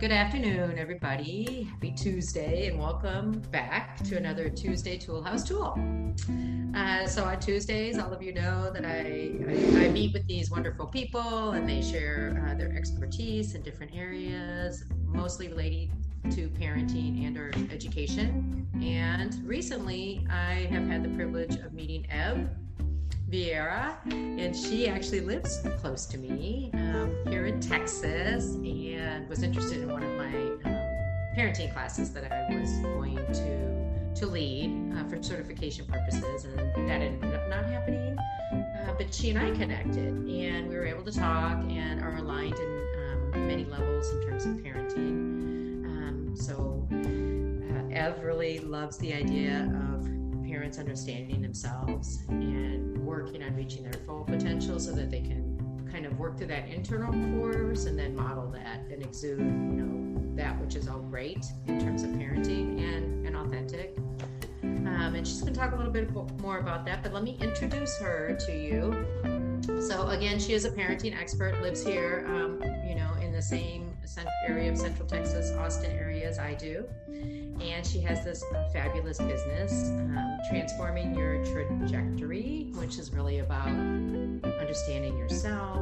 good afternoon, everybody. Happy Tuesday, and welcome back to another Tuesday Toolhouse Tool. Uh, so, on Tuesdays, all of you know that I, I, I meet with these wonderful people and they share uh, their expertise in different areas, mostly related to parenting and or education. And recently, I have had the privilege of meeting Ev Vieira, and she actually lives close to me um, here in Texas was interested in one of my um, parenting classes that I was going to to lead uh, for certification purposes, and that ended up not happening. Uh, but she and I connected, and we were able to talk and are aligned in um, many levels in terms of parenting. Um, so uh, Ev really loves the idea of parents understanding themselves and working on reaching their full potential so that they can kind of work through that internal course and then model that and exude, you know, that which is all great in terms of parenting and, and authentic. Um, and she's going to talk a little bit more about that, but let me introduce her to you. So, again, she is a parenting expert, lives here, um, you know, in the same area of Central Texas, Austin area as I do and she has this uh, fabulous business, um, Transforming Your Trajectory, which is really about understanding yourself,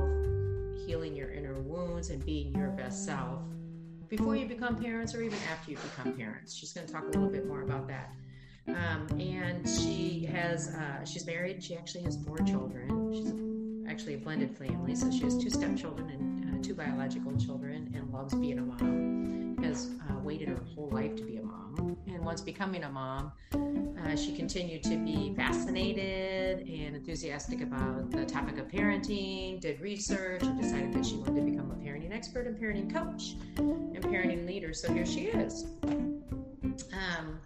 healing your inner wounds, and being your best self before you become parents or even after you become parents. She's going to talk a little bit more about that. Um, and she has, uh, she's married. She actually has four children. She's actually a blended family, so she has two stepchildren and uh, two biological children, and loves being a mom. Has uh, waited her whole life to be a and once becoming a mom, uh, she continued to be fascinated and enthusiastic about the topic of parenting, did research, and decided that she wanted to become a parenting expert and parenting coach and parenting leader. So here she is. Um,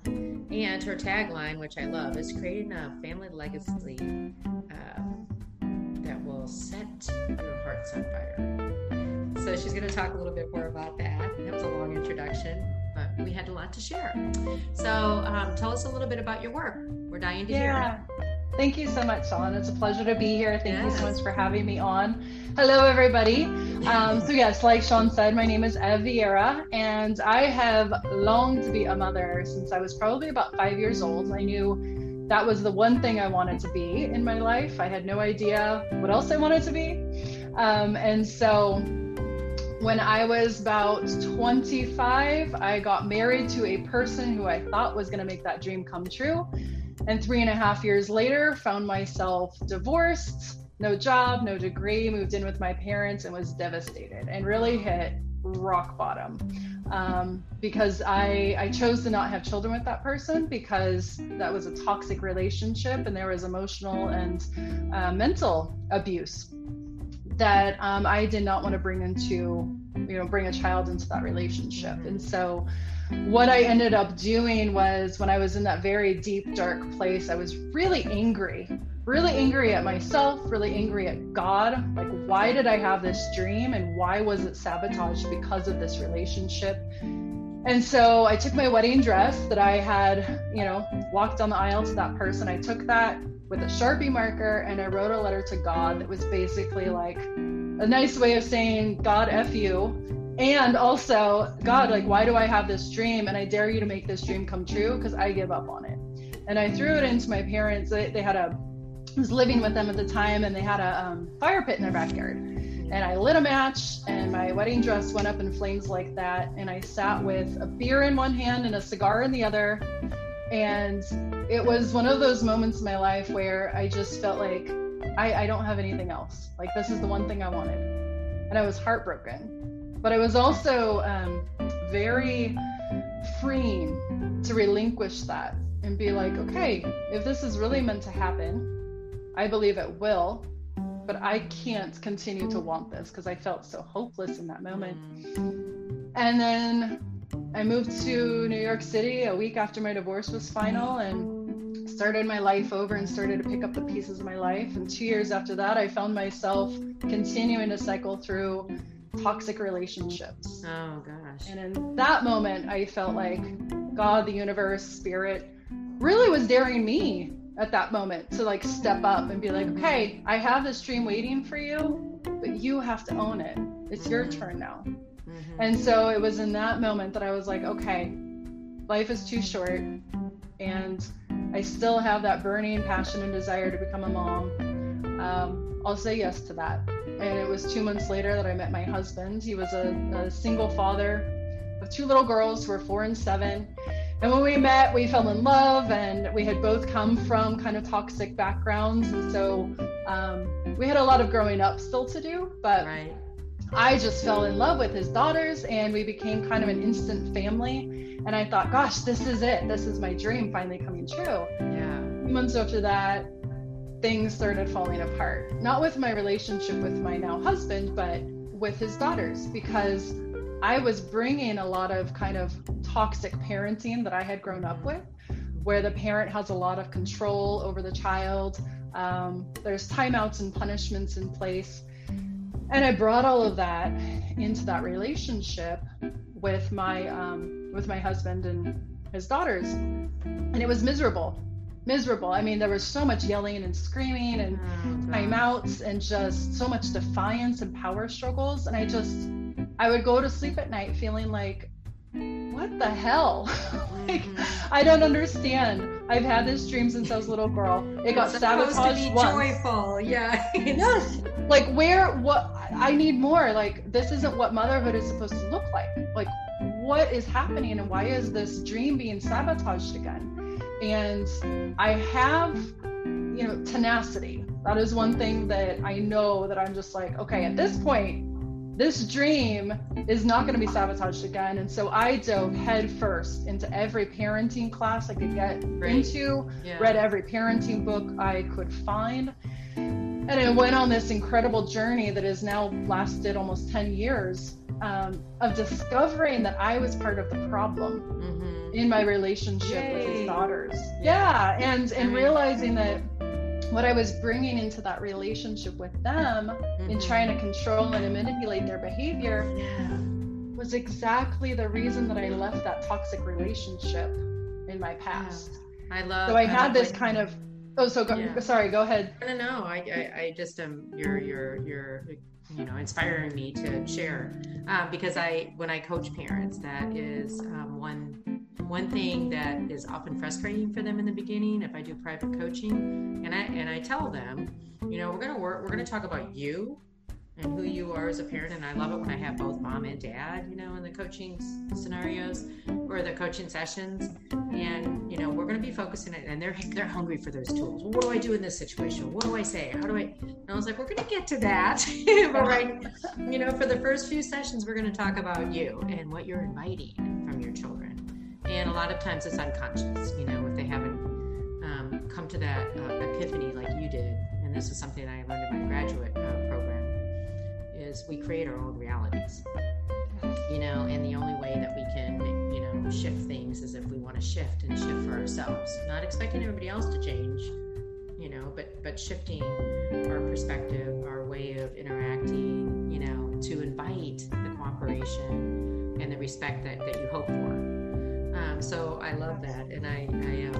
and her tagline, which I love, is creating a family legacy uh, that will set your hearts on fire. So she's going to talk a little bit more about that. That was a long introduction we had a lot to share. So um, tell us a little bit about your work. We're dying to yeah. hear it. Thank you so much, Sean. It's a pleasure to be here. Thank yes. you so much for having me on. Hello, everybody. Um, so, yes, like Sean said, my name is Ev Vieira, and I have longed to be a mother since I was probably about five years old. I knew that was the one thing I wanted to be in my life. I had no idea what else I wanted to be. Um, and so, when I was about 25, I got married to a person who I thought was going to make that dream come true. And three and a half years later, found myself divorced, no job, no degree, moved in with my parents, and was devastated and really hit rock bottom um, because I, I chose to not have children with that person because that was a toxic relationship and there was emotional and uh, mental abuse that um, I did not want to bring into, you know, bring a child into that relationship. And so, what I ended up doing was when I was in that very deep, dark place, I was really angry, really angry at myself, really angry at God. Like, why did I have this dream and why was it sabotaged because of this relationship? And so I took my wedding dress that I had, you know, walked down the aisle to that person. I took that with a Sharpie marker and I wrote a letter to God that was basically like a nice way of saying, God, F you. And also, God, like, why do I have this dream? And I dare you to make this dream come true because I give up on it. And I threw it into my parents. They, they had a, I was living with them at the time and they had a um, fire pit in their backyard. And I lit a match and my wedding dress went up in flames like that. And I sat with a beer in one hand and a cigar in the other and it was one of those moments in my life where I just felt like I, I don't have anything else. Like, this is the one thing I wanted. And I was heartbroken. But I was also um, very freeing to relinquish that and be like, okay, if this is really meant to happen, I believe it will, but I can't continue to want this because I felt so hopeless in that moment. And then I moved to New York City a week after my divorce was final and started my life over and started to pick up the pieces of my life. And two years after that, I found myself continuing to cycle through toxic relationships. Oh, gosh. And in that moment, I felt like God, the universe, spirit really was daring me at that moment to like step up and be like, okay, I have this dream waiting for you, but you have to own it. It's your turn now Mm-hmm. And so it was in that moment that I was like, okay, life is too short. And I still have that burning passion and desire to become a mom. Um, I'll say yes to that. And it was two months later that I met my husband. He was a, a single father of two little girls who were four and seven. And when we met, we fell in love, and we had both come from kind of toxic backgrounds. And so um, we had a lot of growing up still to do, but right. I just fell in love with his daughters, and we became kind of an instant family. And I thought, gosh, this is it. This is my dream finally coming true. Yeah. Months after that, things started falling apart. Not with my relationship with my now husband, but with his daughters, because I was bringing a lot of kind of toxic parenting that I had grown up with, where the parent has a lot of control over the child. Um, there's timeouts and punishments in place. And I brought all of that into that relationship with my um, with my husband and his daughters, and it was miserable, miserable. I mean, there was so much yelling and screaming and oh, timeouts and just so much defiance and power struggles, and I just I would go to sleep at night feeling like, what the hell? like, mm-hmm. I don't understand. I've had this dream since I was a little girl. It got sabotaged to be once. joyful, yeah. yes. Like where? What? I need more. Like this isn't what motherhood is supposed to look like. Like what is happening and why is this dream being sabotaged again? And I have, you know, tenacity. That is one thing that I know that I'm just like, okay, at this point, this dream is not going to be sabotaged again. And so I dove headfirst into every parenting class I could get right. into, yeah. read every parenting book I could find. And I went on this incredible journey that has now lasted almost 10 years um, of discovering that I was part of the problem mm-hmm. in my relationship Yay. with his daughters. Yeah. yeah. And, and realizing that what I was bringing into that relationship with them mm-hmm. in trying to control and manipulate their behavior yeah. was exactly the reason that I left that toxic relationship in my past. Yeah. I love. So I had this kind of. Oh, so go, yeah. sorry. Go ahead. No, no, I, I, I just um, you're, you're, you're, you know, inspiring me to share um, because I, when I coach parents, that is um, one one thing that is often frustrating for them in the beginning if I do private coaching and I and I tell them, you know, we're gonna work we're gonna talk about you and who you are as a parent and I love it when I have both mom and dad, you know, in the coaching scenarios or the coaching sessions. And, you know, we're gonna be focusing it and they're they're hungry for those tools. Well, what do I do in this situation? What do I say? How do I and I was like, we're gonna get to that. but right, you know, for the first few sessions we're gonna talk about you and what you're inviting from your children and a lot of times it's unconscious you know if they haven't um, come to that uh, epiphany like you did. And this is something i learned in my graduate uh, program is we create our own realities you know and the only way that we can you know shift things is if we want to shift and shift for ourselves. Not expecting everybody else to change you know but but shifting our perspective our way of interacting you know to invite the cooperation and the respect that, that you hope for um, so I love that, and I I, um,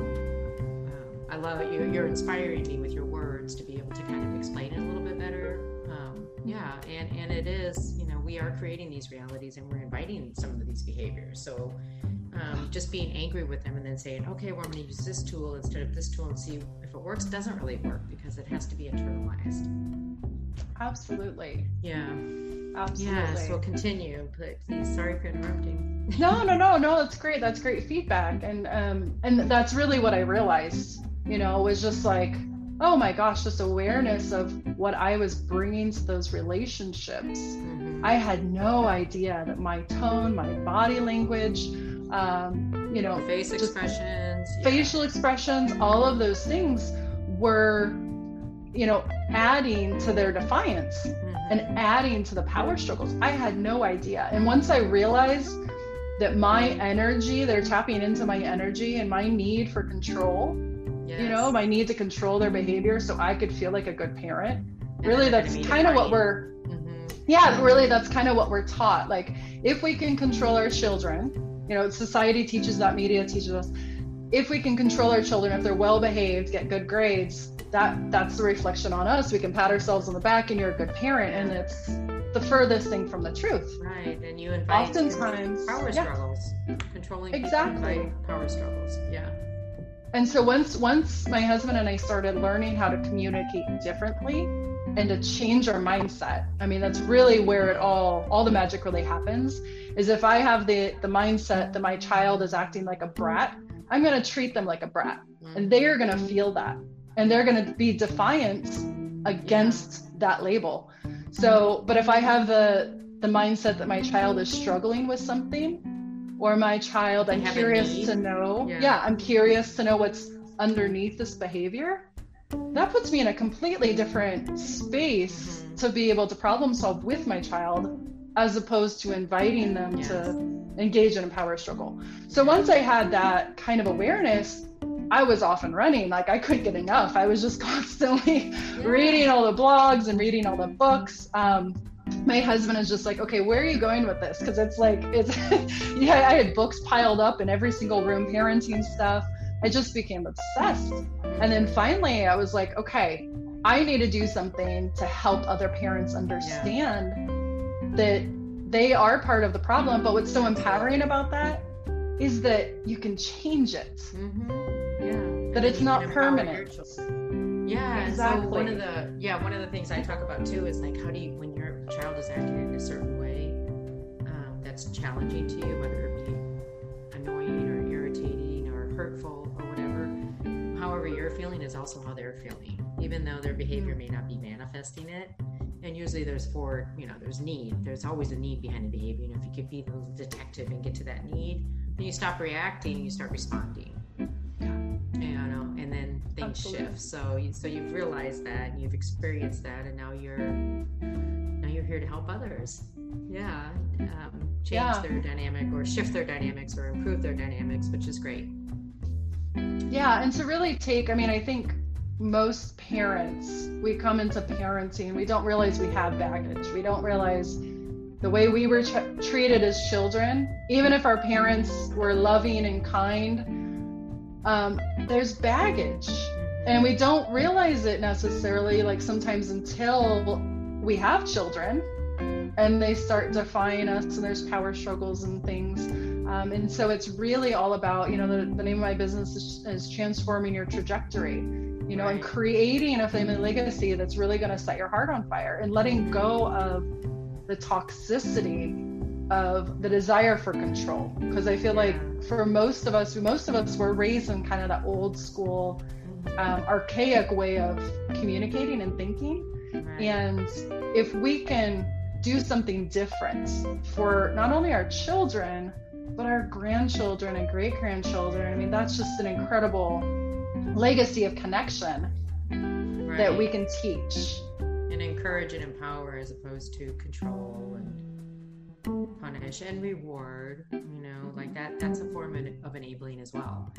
um, I love it. You're, you're, inspiring me with your words to be able to kind of explain it a little bit better. Um, yeah, and and it is you know we are creating these realities, and we're inviting some of these behaviors. So. Um, just being angry with them and then saying, okay, well, I'm going to use this tool instead of this tool and see if it works doesn't really work because it has to be internalized. Absolutely. Yeah. Absolutely. Yes, we'll continue. But please, sorry for interrupting. no, no, no, no. That's great. That's great feedback, and um, and that's really what I realized. You know, was just like, oh my gosh, just awareness of what I was bringing to those relationships. Mm-hmm. I had no idea that my tone, my body language, um, you know, face expressions, facial yeah. expressions, all of those things were you know, adding to their defiance mm-hmm. And adding to the power struggles. I had no idea. And once I realized that my energy, they're tapping into my energy and my need for control, yes. you know, my need to control their behavior so I could feel like a good parent. And really, that's kind of what we're, mm-hmm. yeah, really, that's kind of what we're taught. Like, if we can control our children, you know, society teaches that, media teaches us. If we can control our children, if they're well behaved, get good grades, that that's the reflection on us we can pat ourselves on the back and you're a good parent and it's the furthest thing from the truth. Right, and you invite oftentimes power yeah. struggles, controlling exactly power struggles. Yeah. And so once once my husband and I started learning how to communicate differently and to change our mindset. I mean, that's really where it all all the magic really happens. Is if I have the the mindset that my child is acting like a brat, I'm going to treat them like a brat, and mm-hmm. they are going to feel that, and they're going to be defiant against that label. So, but if I have the the mindset that my child is struggling with something, or my child, I'm curious to know, yeah. yeah, I'm curious to know what's underneath this behavior that puts me in a completely different space mm-hmm. to be able to problem solve with my child as opposed to inviting them yes. to engage in a power struggle. So once I had that kind of awareness, I was off and running. Like I couldn't get enough. I was just constantly reading all the blogs and reading all the books. Um, my husband is just like, okay, where are you going with this? Because it's like, it's, yeah, I had books piled up in every single room, parenting stuff. I just became obsessed. And then finally, I was like, okay, I need to do something to help other parents understand yeah. that they are part of the problem. But what's so empowering about that is that you can change it. Mm-hmm. That it's not permanent. Yeah, exactly. So one of the yeah one of the things I talk about too is like how do you when your child is acting in a certain way um, that's challenging to you, whether it be annoying or irritating or hurtful or whatever, however you're feeling is also how they're feeling, even though their behavior may not be manifesting it. And usually there's four, you know, there's need. There's always a need behind the behavior. And if you could be the detective and get to that need, then you stop reacting you start responding. You know, and then things Absolutely. shift. So, you, so you've realized that, you've experienced that, and now you're now you're here to help others. Yeah, um, change yeah. their dynamic or shift their dynamics or improve their dynamics, which is great. Yeah, and to really take, I mean, I think most parents, we come into parenting, we don't realize we have baggage. We don't realize the way we were ch- treated as children, even if our parents were loving and kind, um, there's baggage. And we don't realize it necessarily, like sometimes until we have children and they start defying us and there's power struggles and things um, and so it's really all about, you know, the, the name of my business is, is transforming your trajectory, you know, and creating a family legacy that's really going to set your heart on fire and letting go of the toxicity of the desire for control. Because I feel like for most of us, most of us were raised in kind of that old school, um, archaic way of communicating and thinking. And if we can do something different for not only our children, but our grandchildren and great grandchildren. I mean, that's just an incredible legacy of connection right. that we can teach and encourage and empower as opposed to control and punish and reward you know like that that's a form of enabling as well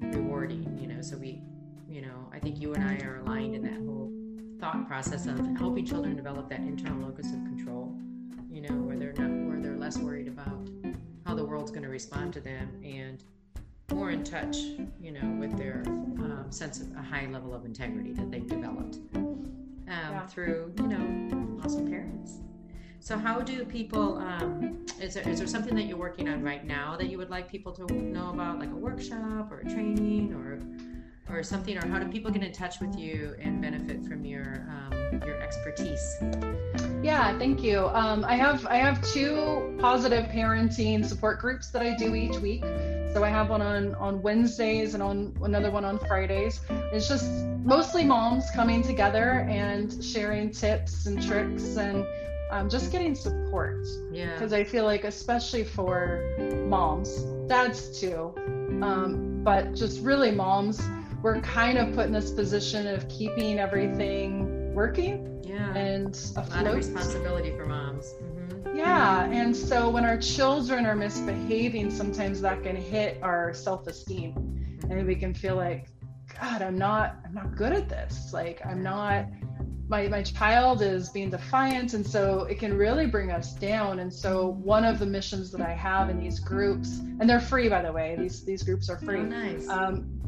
rewarding you know so we you know i think you and i are aligned in that whole thought process of helping children develop that internal locus of control you know where they're not where they're less worried about how the world's going to respond to them and more in touch, you know, with their um, sense of a high level of integrity that they've developed um, yeah. through, you know, awesome parents. So, how do people? Um, is there is there something that you're working on right now that you would like people to know about, like a workshop or a training or or something, or how do people get in touch with you and benefit from your um, your expertise? Yeah, thank you. Um, I have I have two positive parenting support groups that I do each week. So I have one on on Wednesdays and on another one on Fridays. It's just mostly moms coming together and sharing tips and tricks and um, just getting support. Yeah. Because I feel like especially for moms, dads too, um, but just really moms we're kind of put in this position of keeping everything working yeah and afloat. a lot of responsibility for moms mm-hmm. yeah and so when our children are misbehaving sometimes that can hit our self-esteem mm-hmm. and we can feel like god i'm not i'm not good at this like i'm not my, my child is being defiant and so it can really bring us down and so one of the missions that i have in these groups and they're free by the way these these groups are free oh, nice. um,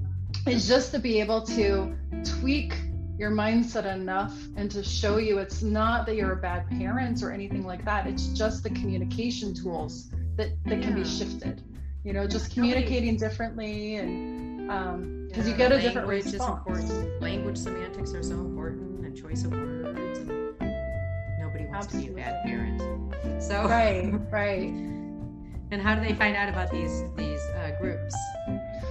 is just to be able to tweak your mindset enough and to show you it's not that you're a bad parent or anything like that. It's just the communication tools that, that can be shifted. You know, just communicating differently and um because yeah, you get a different response. Language semantics are so important and choice of words and nobody wants Absolutely. to be a bad parent. So Right, right. And how do they find out about these these uh, groups?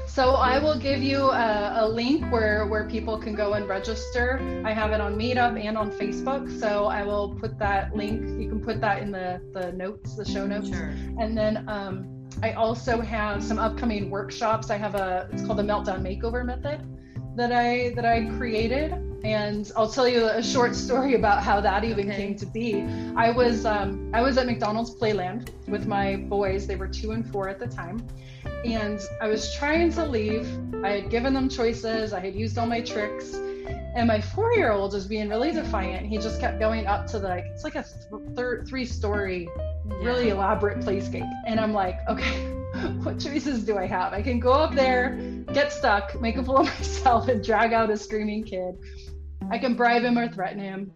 So I will give you a, a, link where where people can go and register. I have it on Meetup and on Facebook. So I will put that link. You can put that in the the notes, the show notes. Sure. And then um, I also have some upcoming workshops. I have a it's called the Meltdown Makeover Method that I that I created and I'll tell you a short story about how that even okay. came to be. I was um, I was at McDonald's Playland with my boys. They were two and four at the time, and I was trying to leave. I had given them choices. I had used all my tricks, and my four-year-old was being really defiant. He just kept going up to the, like it's like a th- third three-story, really yeah. elaborate playscape, and I'm like, okay. What choices do I have? I can go up there, get stuck, make a fool of myself, and drag out a screaming kid, I can bribe him or threaten him.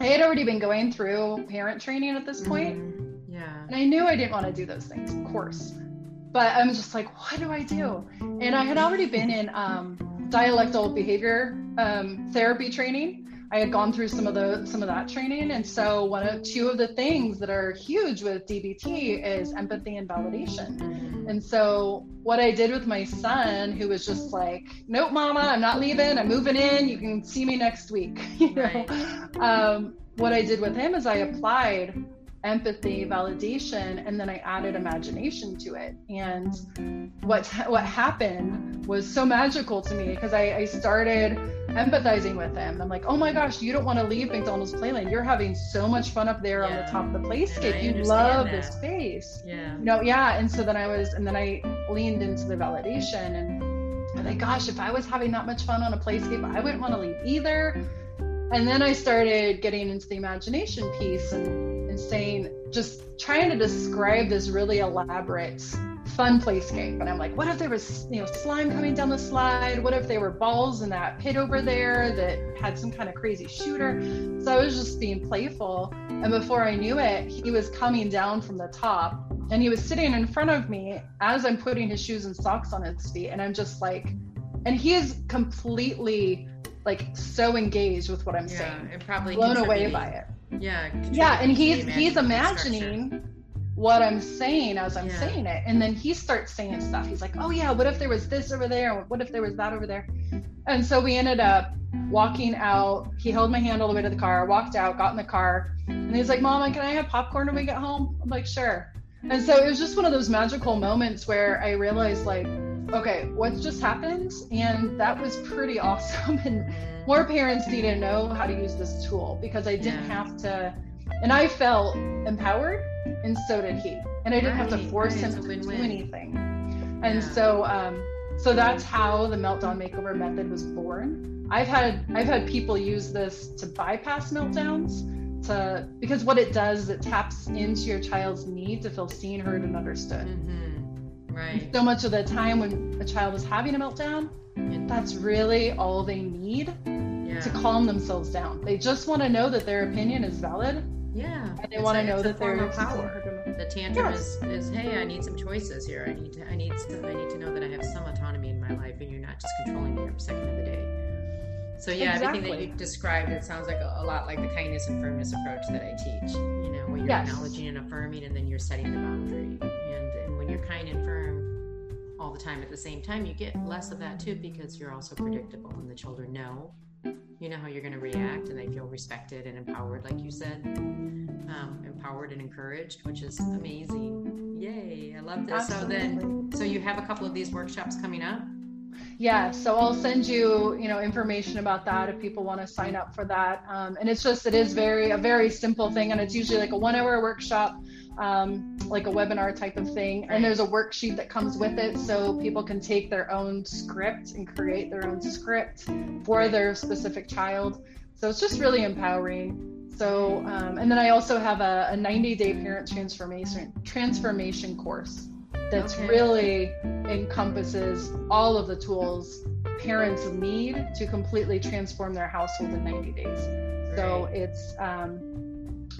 I had already been going through parent training at this point. Mm-hmm. Yeah. And I knew I didn't want to do those things, of course. But I'm just like, what do I do? And I had already been in um, dialectical behavior um, therapy training. I had gone through some of the some of that training, and so one of two of the things that are huge with DBT is empathy and validation. And so what I did with my son, who was just like, "Nope, Mama, I'm not leaving. I'm moving in. You can see me next week." you know, right. um, what I did with him is I applied empathy, validation, and then I added imagination to it. And what what happened was so magical to me because I, I started empathizing with him. I'm like, oh my gosh, you don't want to leave McDonald's Playland. You're having so much fun up there yeah. on the top of the playscape. You love that. this space. Yeah. You know, yeah. And so then I was, and then I leaned into the validation and oh I'm like, gosh, if I was having that much fun on a playscape, I wouldn't want to leave either. And then I started getting into the imagination piece and and saying, just trying to describe this really elaborate, fun playscape. And I'm like, what if there was, you know, slime coming down the slide? What if there were balls in that pit over there that had some kind of crazy shooter? So I was just being playful. And before I knew it, he was coming down from the top and he was sitting in front of me as I'm putting his shoes and socks on his feet. And I'm just like, and he is completely like so engaged with what I'm yeah, saying. And probably blown away by it yeah yeah and he's he's imagining what i'm saying as i'm yeah. saying it. And then he starts saying stuff. He's like oh yeah what if there was this over there? What if there was that over there? And so we ended up walking out. He held my hand all the way to the car walked out got in the car. And he's like mama can i have popcorn when we get home? I'm like sure. And so it was just one of those magical moments where i realized like okay what just happened and that was pretty awesome and more parents need to know how to use this tool because I didn't yeah. have to, and I felt empowered, and so did he. And I didn't right, have to force right. him to do anything. And yeah. so, um, so that's how the meltdown makeover method was born. I've had I've had people use this to bypass meltdowns to because what it does is it taps into your child's need to feel seen, heard, and understood. Mm-hmm. Right. So much of the time when a child is having a meltdown, that's really all they need yeah. to calm themselves down. They just want to know that their opinion is valid. Yeah. And they want to know that they're power. The tantrum yes. is, is hey, I need some choices here. I need to I need to I need to know that I have some autonomy in my life and you're not just controlling me every second of the day. So yeah, exactly. everything that you described, it sounds like a, a, lot like the kindness and firmness approach that I teach. You know, where you're yes. acknowledging and affirming, and then you're setting the boundary. And, and when you're kind and firm the time at the same time, you get less of that too because you're also predictable, and the children know. You know how you're going to react and they feel respected and empowered like you said. Um, empowered and encouraged which is amazing. Yay i love this. Absolutely. so then so you have a couple of these workshops coming up? Yeah so i'll send you you know information about that if people want to sign up for that. Um, and it's just it is very a very simple thing and it's usually like a one hour workshop um, like a webinar type of thing. And there's a worksheet that comes with it so people can take their own script and create their own script for their specific child. So it's just really empowering. So, um, and then I also have a, a 90 day parent transformation transformation course that's okay. really encompasses all of the tools parents need to completely transform their household in 90 days. Right. So it's um,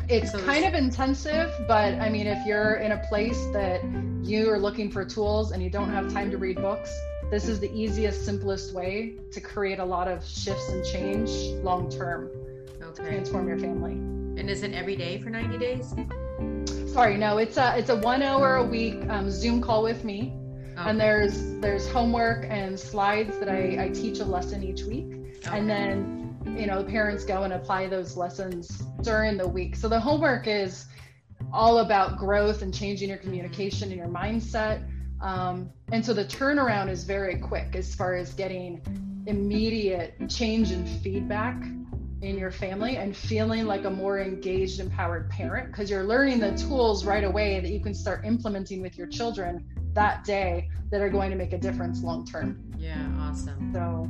it's so kind of intensive, but I mean, if you're in a place that you are looking for tools and you don't have time to read books, this is the easiest, simplest way to create a lot of shifts and change long term okay. to transform your family. And is it every day for 90 days? Sorry, no, it's a it's a one hour a week um, Zoom call with me Okay. And there's there's homework and slides that I, I teach a lesson each week. Okay. And then, you know, the parents go and apply those lessons during the week. So the homework is all about growth and changing your communication and your mindset. Um, and so the turnaround is very quick as far as getting immediate change and feedback in your family and feeling like a more engaged, empowered parent because you're learning the tools right away that you can start implementing with your children that day that are going to make a difference long term. Yeah, awesome. So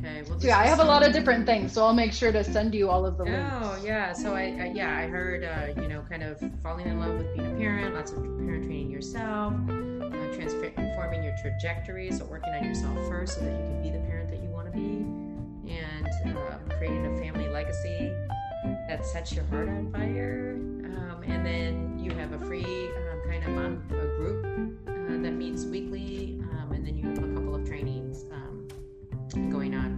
Okay. Well, yeah, I have a lot of different things, so I'll make sure to send you all of the links. Oh yeah. So I, I yeah I heard uh, you know kind of falling in love with being a parent, lots of parent training yourself, uh, transforming your trajectory, so working on yourself first so that you can be the parent that you want to be, and uh, creating a family legacy that sets your heart on fire. Um, and then you have a free um, kind of mon- a group uh, that meets weekly, um, and then you have a couple of trainings um, going on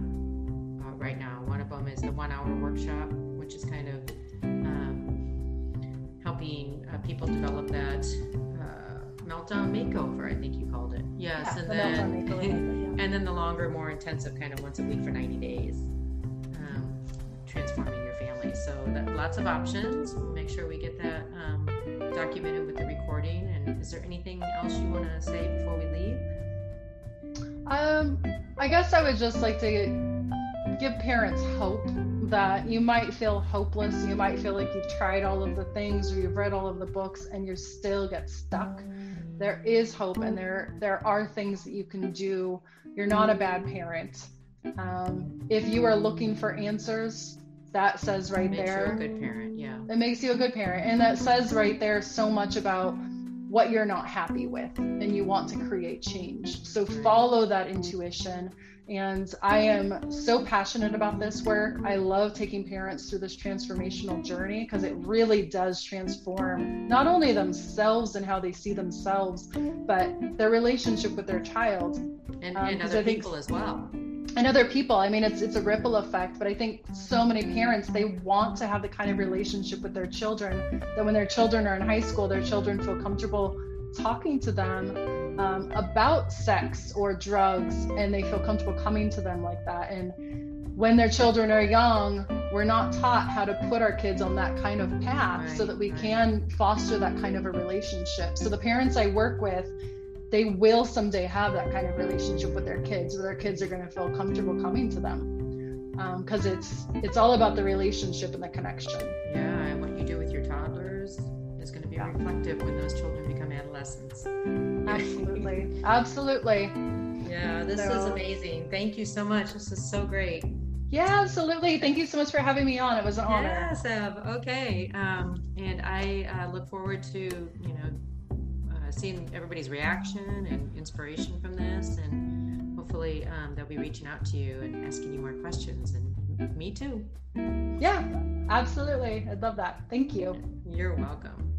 right now. One of them is the one-hour workshop, which is kind of um, helping uh, people develop that uh, meltdown makeover. I think you called it. Yes, yeah, and the then and then the longer, more intensive kind of once a week for 90 days, um, transforming your family. So that lots of options. We'll make sure we get that um, documented with the recording. And is there anything else you want to say before we leave? Um, I guess I would just like to give parents hope that you might feel hopeless. You might feel like you've tried all of the things or you've read all of the books and you still get stuck. There is hope and there there are things that you can do. You're not a bad parent. Um, if you are looking for answers, that says right it makes there. You a good parent, yeah. It makes you a good parent, and that says right there so much about what you're not happy with, and you want to create change. So follow that intuition. And I am so passionate about this work. I love taking parents through this transformational journey because it really does transform not only themselves and how they see themselves, but their relationship with their child. And, um, and other people as well and other people i mean it's it's a ripple effect but i think so many parents they want to have the kind of relationship with their children that when their children are in high school their children feel comfortable talking to them um, about sex or drugs and they feel comfortable coming to them like that and when their children are young we're not taught how to put our kids on that kind of path right, so that we right. can foster that kind of a relationship so the parents i work with they will someday have that kind of relationship with their kids where their kids are going to feel comfortable coming to them because um, it's it's all about the relationship and the connection yeah and what you do with your toddlers is going to be yeah. reflective when those children become adolescents absolutely absolutely yeah this so, is amazing thank you so much this is so great yeah, absolutely. Thank you so much for having me on. It was an honor. Yes, Okay. Um, and I uh, look forward to, you know, seeing everybody's reaction and inspiration from this, and hopefully um, they'll be reaching out to you and asking you more questions. And me too. Yeah, absolutely. I'd love that. Thank you. You're welcome.